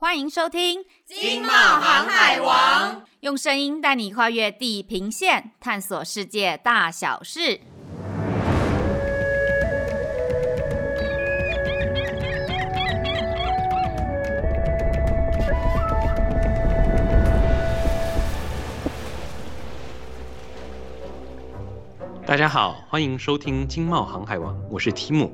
欢迎收听《经贸航海王》，用声音带你跨越地平线，探索世界大小事。大家好，欢迎收听《经贸航海王》，我是提姆。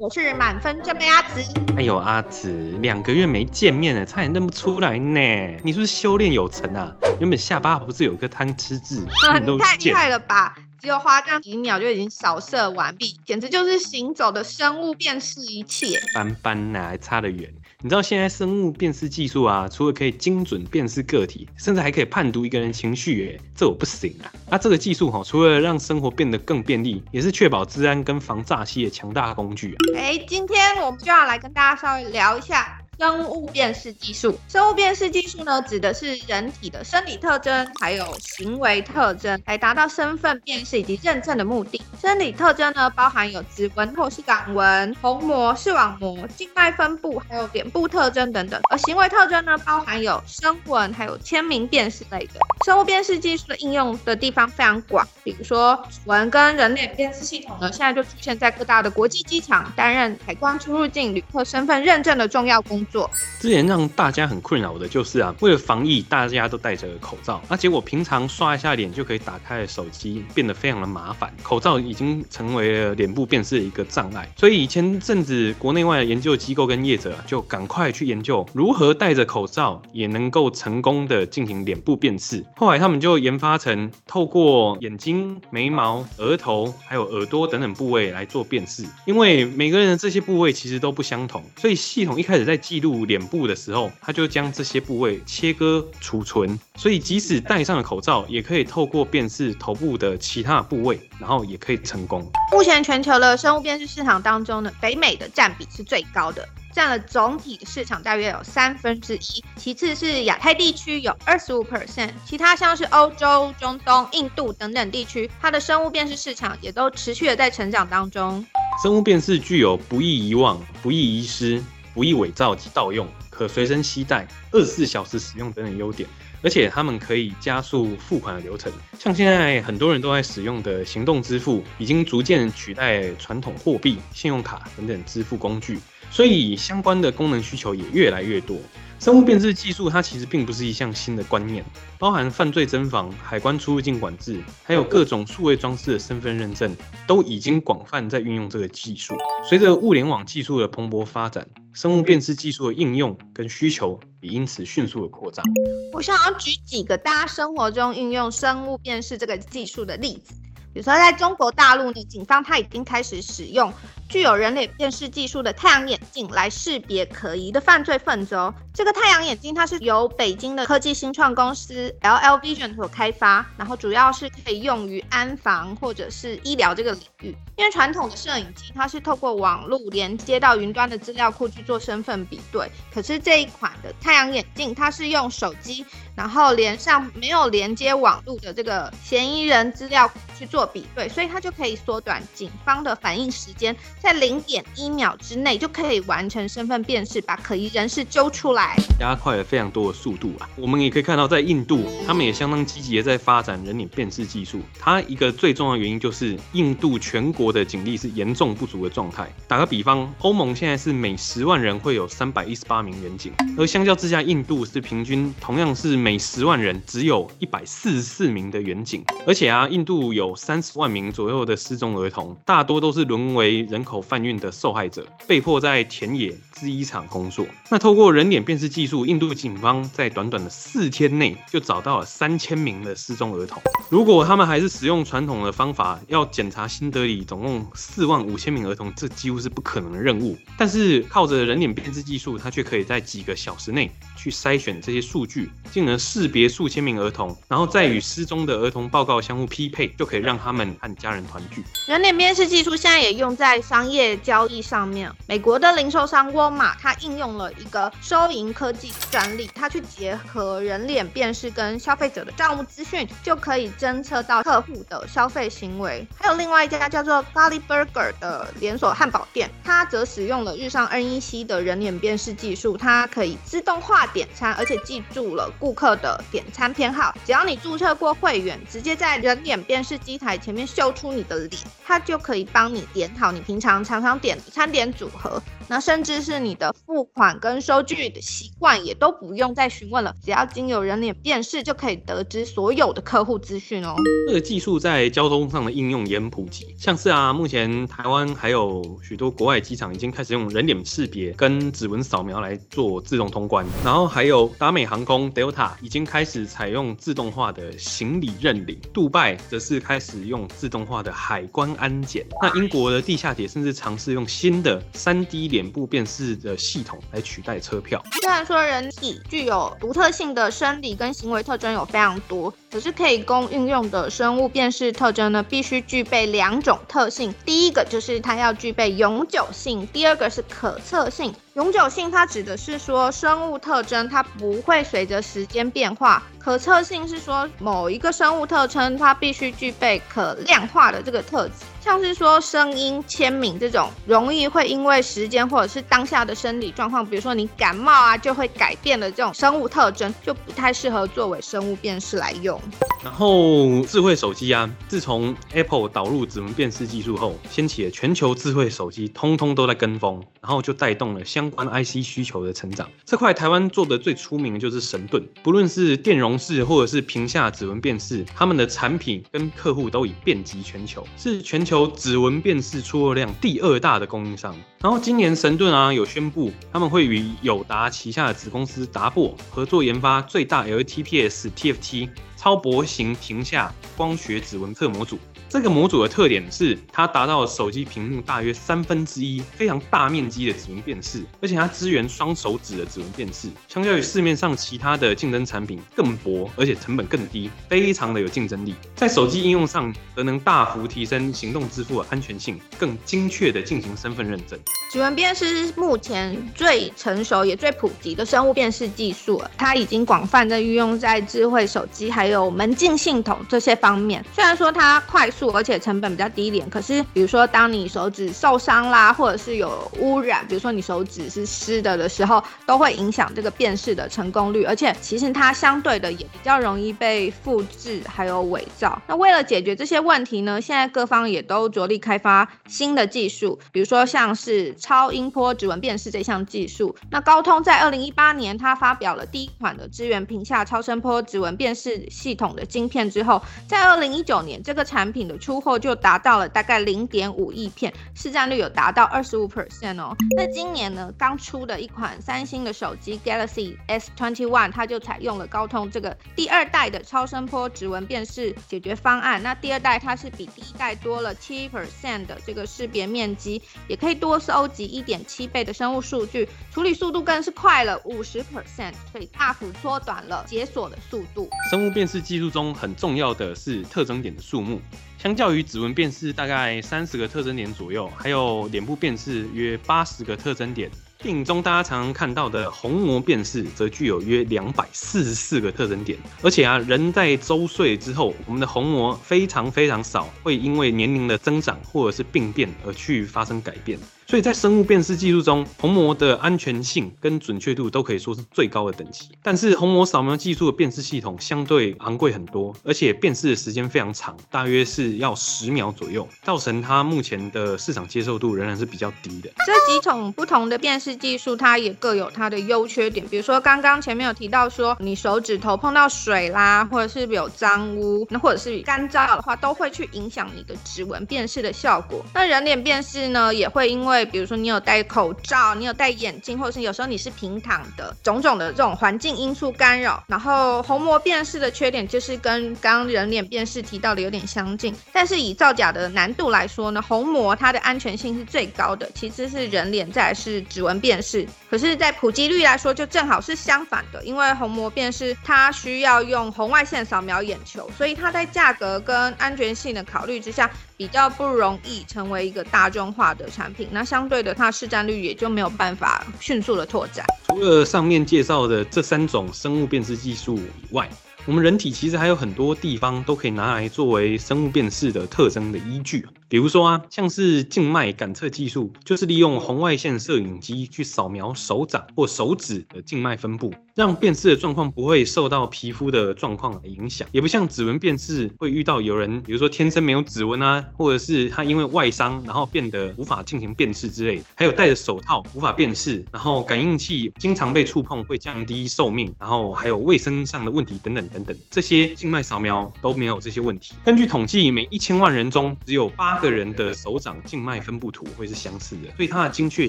我是满分正妹阿紫。哎呦，阿紫，两个月没见面了，差点认不出来呢。你是不是修炼有成啊？原本下巴不是有一个贪吃痣？啊，你太厉害了吧！只有花这样几秒就已经扫射完毕，简直就是行走的生物辨识仪器。斑斑哪还差得远？你知道现在生物辨识技术啊，除了可以精准辨识个体，甚至还可以判读一个人情绪耶，这我不行啊！那这个技术哈，除了让生活变得更便利，也是确保治安跟防诈欺的强大工具。哎，今天我们就要来跟大家稍微聊一下。生物辨识技术，生物辨识技术呢，指的是人体的生理特征还有行为特征，来达到身份辨识以及认证的目的。生理特征呢，包含有指纹或是掌纹、虹膜、视网膜、静脉分布，还有脸部特征等等。而行为特征呢，包含有声纹，还有签名辨识类的。生物辨识技术的应用的地方非常广，比如说指纹跟人脸辨识系统呢，现在就出现在各大的国际机场，担任海关出入境旅客身份认证的重要工作。之前让大家很困扰的就是啊，为了防疫，大家都戴着口罩，那结果平常刷一下脸就可以打开手机，变得非常的麻烦。口罩已经成为了脸部辨识的一个障碍，所以前阵子国内外的研究机构跟业者就赶快去研究如何戴着口罩也能够成功的进行脸部辨识。后来他们就研发成透过眼睛、眉毛、额头还有耳朵等等部位来做辨识，因为每个人的这些部位其实都不相同，所以系统一开始在记录脸部的时候，它就将这些部位切割储存，所以即使戴上了口罩，也可以透过辨识头部的其他部位，然后也可以成功。目前全球的生物辨识市场当中呢，北美的占比是最高的，占了总体的市场大约有三分之一，其次是亚太地区有二十五 percent，其他像是欧洲、中东、印度等等地区，它的生物辨识市场也都持续的在成长当中。生物辨识具有不易遗忘、不易遗失。不易伪造及盗用，可随身携带，二十四小时使用等等优点，而且他们可以加速付款的流程。像现在很多人都在使用的行动支付，已经逐渐取代传统货币、信用卡等等支付工具，所以相关的功能需求也越来越多。生物辨识技术它其实并不是一项新的观念，包含犯罪侦防、海关出入境管制，还有各种数位装置的身份认证，都已经广泛在运用这个技术。随着物联网技术的蓬勃发展，生物辨识技术的应用跟需求也因此迅速的扩张。我想要举几个大家生活中运用生物辨识这个技术的例子，比如说在中国大陆呢，警方它已经开始使用。具有人脸辨识技术的太阳眼镜来识别可疑的犯罪分子哦。这个太阳眼镜它是由北京的科技新创公司 LL Vision 所开发，然后主要是可以用于安防或者是医疗这个领域。因为传统的摄影机它是透过网络连接到云端的资料库去做身份比对，可是这一款的太阳眼镜它是用手机，然后连上没有连接网络的这个嫌疑人资料库去做比对，所以它就可以缩短警方的反应时间。在零点一秒之内就可以完成身份辨识，把可疑人士揪出来，加快了非常多的速度啊！我们也可以看到，在印度，他们也相当积极的在发展人脸辨识技术。它一个最重要的原因就是，印度全国的警力是严重不足的状态。打个比方，欧盟现在是每十万人会有三百一十八名员警，而相较之下，印度是平均同样是每十万人只有一百四十四名的员警。而且啊，印度有三十万名左右的失踪儿童，大多都是沦为人口贩运的受害者，被迫在田野制衣厂工作。那透过人脸辨识技术，印度警方在短短的四天内就找到了三千名的失踪儿童。如果他们还是使用传统的方法，要检查新德里总共四万五千名儿童，这几乎是不可能的任务。但是靠着人脸辨识技术，它却可以在几个小时内去筛选这些数据，进而识别数千名儿童，然后再与失踪的儿童报告相互匹配，就可以让他们和家人团聚。人脸辨识技术现在也用在商商业交易上面，美国的零售商沃尔玛，它应用了一个收银科技专利，它去结合人脸辨识跟消费者的账务资讯，就可以侦测到客户的消费行为。还有另外一家叫做 Golly Burger 的连锁汉堡店，它则使用了日上 NEC 的人脸辨识技术，它可以自动化点餐，而且记住了顾客的点餐偏好。只要你注册过会员，直接在人脸辨识机台前面秀出你的脸，它就可以帮你点好你平常常常常点餐点组合。那甚至是你的付款跟收据的习惯也都不用再询问了，只要经由人脸辨识就可以得知所有的客户资讯哦。这个技术在交通上的应用也很普及，像是啊，目前台湾还有许多国外机场已经开始用人脸识别跟指纹扫描来做自动通关，然后还有达美航空 Delta 已经开始采用自动化的行李认领，杜拜则是开始用自动化的海关安检，那英国的地下铁甚至尝试用新的 3D 脸部辨识的系统来取代车票。虽然说人体具有独特性的生理跟行为特征有非常多，可是可以供运用的生物辨识特征呢，必须具备两种特性。第一个就是它要具备永久性，第二个是可测性。永久性它指的是说生物特征它不会随着时间变化，可测性是说某一个生物特征它必须具备可量化的这个特质。像是说声音、签名这种容易会因为时间或者是当下的生理状况，比如说你感冒啊，就会改变的这种生物特征，就不太适合作为生物辨识来用。然后智慧手机啊，自从 Apple 导入指纹辨识技术后，掀起了全球智慧手机通通都在跟风，然后就带动了相关 IC 需求的成长。这块台湾做的最出名的就是神盾，不论是电容式或者是屏下指纹辨识，他们的产品跟客户都已遍及全球，是全球。指纹辨识出货量第二大的供应商，然后今年神盾啊有宣布，他们会与友达旗下的子公司达擘合作研发最大 LTPS TFT 超薄型屏下光学指纹测模组。这个模组的特点是，它达到手机屏幕大约三分之一，非常大面积的指纹辨识，而且它支援双手指的指纹辨识，相较于市面上其他的竞争产品更薄，而且成本更低，非常的有竞争力。在手机应用上，则能大幅提升行动支付的安全性，更精确的进行身份认证。指纹辨识是目前最成熟也最普及的生物辨识技术了，它已经广泛的运用在智慧手机还有门禁系统这些方面。虽然说它快速速。而且成本比较低廉，可是比如说当你手指受伤啦，或者是有污染，比如说你手指是湿的的时候，都会影响这个辨识的成功率。而且其实它相对的也比较容易被复制还有伪造。那为了解决这些问题呢，现在各方也都着力开发新的技术，比如说像是超音波指纹辨识这项技术。那高通在二零一八年，它发表了第一款的支援屏下超声波指纹辨识系统的晶片之后，在二零一九年这个产品。的出货就达到了大概零点五亿片，市占率有达到二十五 percent 哦。那今年呢，刚出的一款三星的手机 Galaxy S21，它就采用了高通这个第二代的超声波指纹辨识解决方案。那第二代它是比第一代多了七 percent 的这个识别面积，也可以多收集一点七倍的生物数据，处理速度更是快了五十 percent，所以大幅缩短了解锁的速度。生物辨识技术中很重要的是特征点的数目。相较于指纹辨识大概三十个特征点左右，还有脸部辨识约八十个特征点。电影中大家常常看到的虹膜辨识则具有约两百四十四个特征点。而且啊，人在周岁之后，我们的虹膜非常非常少会因为年龄的增长或者是病变而去发生改变。所以在生物辨识技术中，虹膜的安全性跟准确度都可以说是最高的等级。但是虹膜扫描技术的辨识系统相对昂贵很多，而且辨识的时间非常长，大约是要十秒左右，造成它目前的市场接受度仍然是比较低的。这几种不同的辨识技术，它也各有它的优缺点。比如说刚刚前面有提到说，你手指头碰到水啦，或者是有脏污，那或者是干燥的话，都会去影响你的指纹辨识的效果。那人脸辨识呢，也会因为比如说你有戴口罩，你有戴眼镜，或者是有时候你是平躺的，种种的这种环境因素干扰。然后虹膜辨识的缺点就是跟刚刚人脸辨识提到的有点相近，但是以造假的难度来说呢，虹膜它的安全性是最高的，其次是人脸，再来是指纹辨识。可是，在普及率来说，就正好是相反的，因为虹膜辨识它需要用红外线扫描眼球，所以它在价格跟安全性的考虑之下，比较不容易成为一个大众化的产品，那相对的，它市占率也就没有办法迅速的拓展。除了上面介绍的这三种生物辨识技术以外，我们人体其实还有很多地方都可以拿来作为生物辨识的特征的依据。比如说啊，像是静脉感测技术，就是利用红外线摄影机去扫描手掌或手指的静脉分布，让辨识的状况不会受到皮肤的状况的影响，也不像指纹辨识会遇到有人，比如说天生没有指纹啊，或者是他因为外伤然后变得无法进行辨识之类的，还有戴着手套无法辨识，然后感应器经常被触碰会降低寿命，然后还有卫生上的问题等等等等等，这些静脉扫描都没有这些问题。根据统计，每一千万人中只有八个人的手掌静脉分布图会是相似的，所以它的精确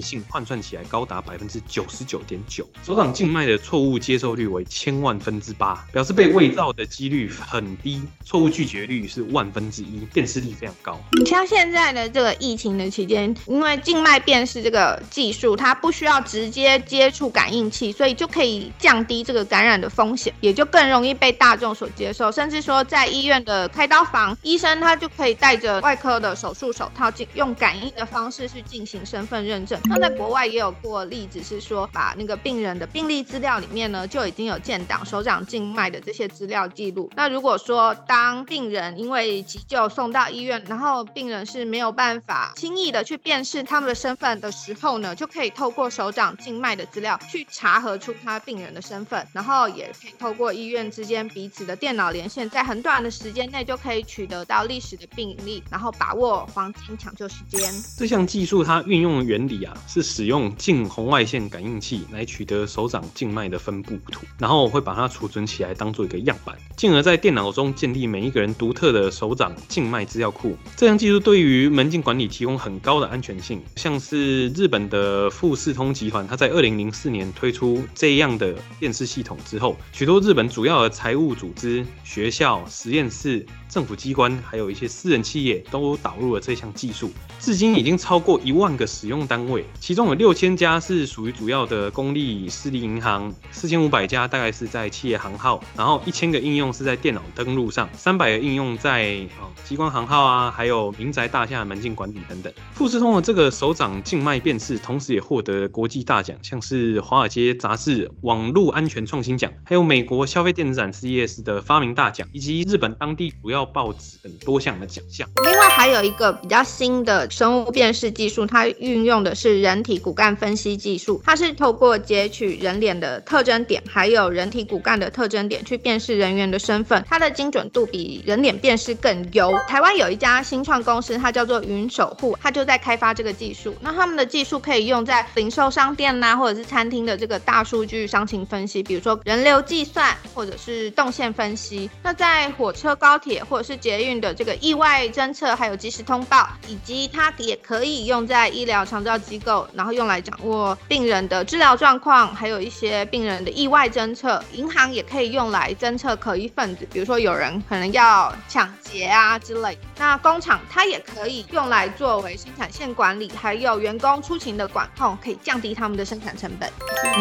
性换算起来高达百分之九十九点九。手掌静脉的错误接受率为千万分之八，表示被伪造的几率很低，错误拒绝率是万分之一，辨识率非常高。你像现在的这个疫情的期间，因为静脉辨识这个技术，它不需要直接接触感应器，所以就可以降低这个感染的风险，也就更容易被大众所接受。甚至说，在医院的开刀房，医生他就可以带着外科的手术。手套进用感应的方式去进行身份认证。那在国外也有过例子，是说把那个病人的病历资料里面呢，就已经有建档手掌静脉的这些资料记录。那如果说当病人因为急救送到医院，然后病人是没有办法轻易的去辨识他们的身份的时候呢，就可以透过手掌静脉的资料去查核出他病人的身份，然后也可以透过医院之间彼此的电脑连线，在很短的时间内就可以取得到历史的病历，然后把握黄金。抢救时间。这项技术它运用的原理啊，是使用近红外线感应器来取得手掌静脉的分布图，然后会把它储存起来当做一个样板，进而在电脑中建立每一个人独特的手掌静脉资料库。这项技术对于门禁管理提供很高的安全性，像是日本的富士通集团，它在二零零四年推出这样的电视系统之后，许多日本主要的财财务组织、学校、实验室。政府机关还有一些私人企业都导入了这项技术，至今已经超过一万个使用单位，其中有六千家是属于主要的公立私立银行，四千五百家大概是在企业行号，然后一千个应用是在电脑登录上，三百个应用在哦机关行号啊，还有民宅大厦门禁管理等等。富士通的这个手掌静脉辨识，同时也获得国际大奖，像是华尔街杂志网络安全创新奖，还有美国消费电子展 CES 的发明大奖，以及日本当地主要报纸等多项的奖项。另外还有一个比较新的生物辨识技术，它运用的是人体骨干分析技术。它是透过截取人脸的特征点，还有人体骨干的特征点，去辨识人员的身份。它的精准度比人脸辨识更优。台湾有一家新创公司，它叫做云守护，它就在开发这个技术。那他们的技术可以用在零售商店呐、或者是餐厅的这个大数据商情分析，比如说人流计算，或者是动线分析。那在火车、高铁或者是捷运的这个意外侦测，还有即时通报，以及它也可以用在医疗长照机构，然后用来掌握病人的治疗状况，还有一些病人的意外侦测。银行也可以用来侦测可疑分子，比如说有人可能要抢劫啊之类。那工厂它也可以用来作为生产线管理，还有员工出勤的管控，可以降低他们的生产成本。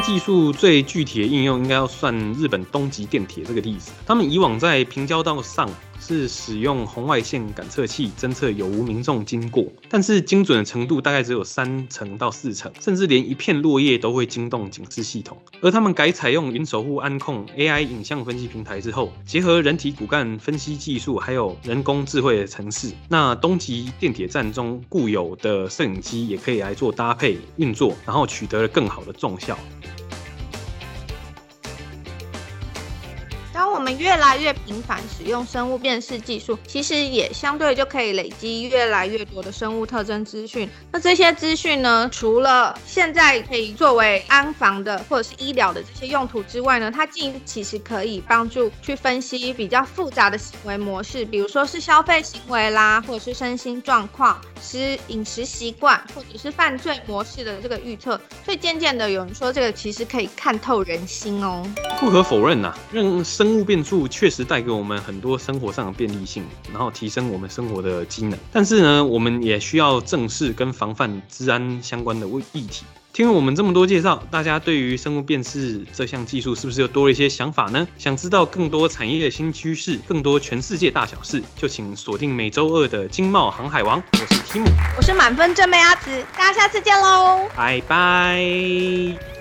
技术最具体的应用应该要算日本东急电铁这个例子，他们以往在平交道上。是使用红外线感测器侦测有无民众经过，但是精准的程度大概只有三成到四成，甚至连一片落叶都会惊动警示系统。而他们改采用云守护安控 AI 影像分析平台之后，结合人体骨干分析技术，还有人工智慧的程式，那东极电铁站中固有的摄影机也可以来做搭配运作，然后取得了更好的重效。当我们越来越频繁使用生物辨识技术，其实也相对就可以累积越来越多的生物特征资讯。那这些资讯呢，除了现在可以作为安防的或者是医疗的这些用途之外呢，它既其实可以帮助去分析比较复杂的行为模式，比如说是消费行为啦，或者是身心状况，是饮食习惯，或者是犯罪模式的这个预测。所以渐渐的有人说，这个其实可以看透人心哦。不可否认呐、啊，让生生物变数确实带给我们很多生活上的便利性，然后提升我们生活的机能。但是呢，我们也需要正视跟防范治安相关的议题。听了我们这么多介绍，大家对于生物辨识这项技术是不是又多了一些想法呢？想知道更多产业的新趋势，更多全世界大小事，就请锁定每周二的《经贸航海王》。我是提姆，我是满分正妹阿慈，大家下次见喽，拜拜。